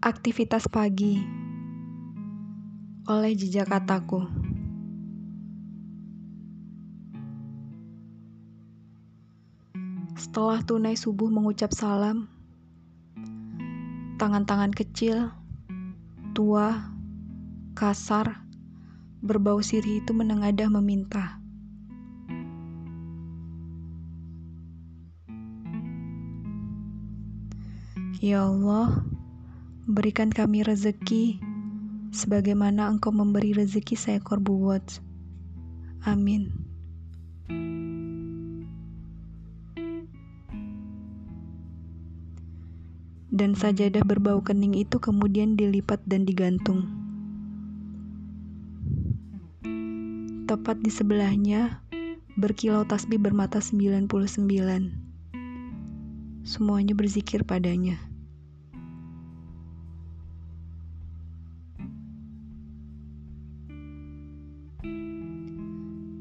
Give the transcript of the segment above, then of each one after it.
Aktivitas pagi oleh jejak kataku. Setelah tunai subuh mengucap salam, tangan-tangan kecil, tua, kasar, berbau sirih itu menengadah meminta. Ya Allah, berikan kami rezeki sebagaimana Engkau memberi rezeki seekor buwot. Amin. Dan sajadah berbau kening itu kemudian dilipat dan digantung. Tepat di sebelahnya berkilau tasbih bermata 99. Semuanya berzikir padanya.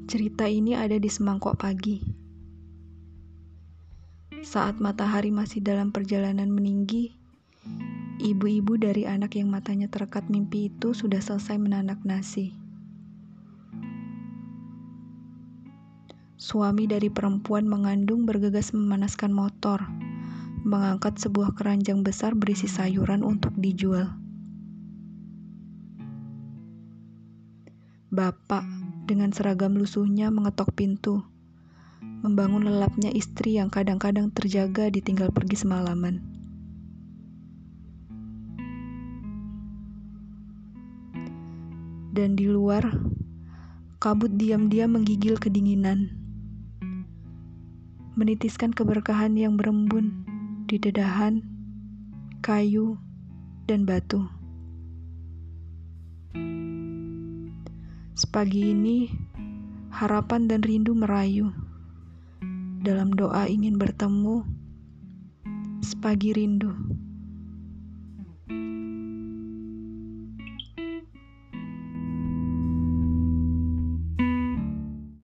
Cerita ini ada di semangkok pagi. Saat matahari masih dalam perjalanan meninggi, ibu-ibu dari anak yang matanya terekat mimpi itu sudah selesai menanak nasi. Suami dari perempuan mengandung bergegas memanaskan motor, mengangkat sebuah keranjang besar berisi sayuran untuk dijual. Bapak dengan seragam lusuhnya mengetok pintu, membangun lelapnya istri yang kadang-kadang terjaga ditinggal pergi semalaman. Dan di luar, kabut diam-diam menggigil kedinginan, menitiskan keberkahan yang berembun di dedahan, kayu, dan batu. Sepagi ini, harapan dan rindu merayu. Dalam doa ingin bertemu, sepagi rindu.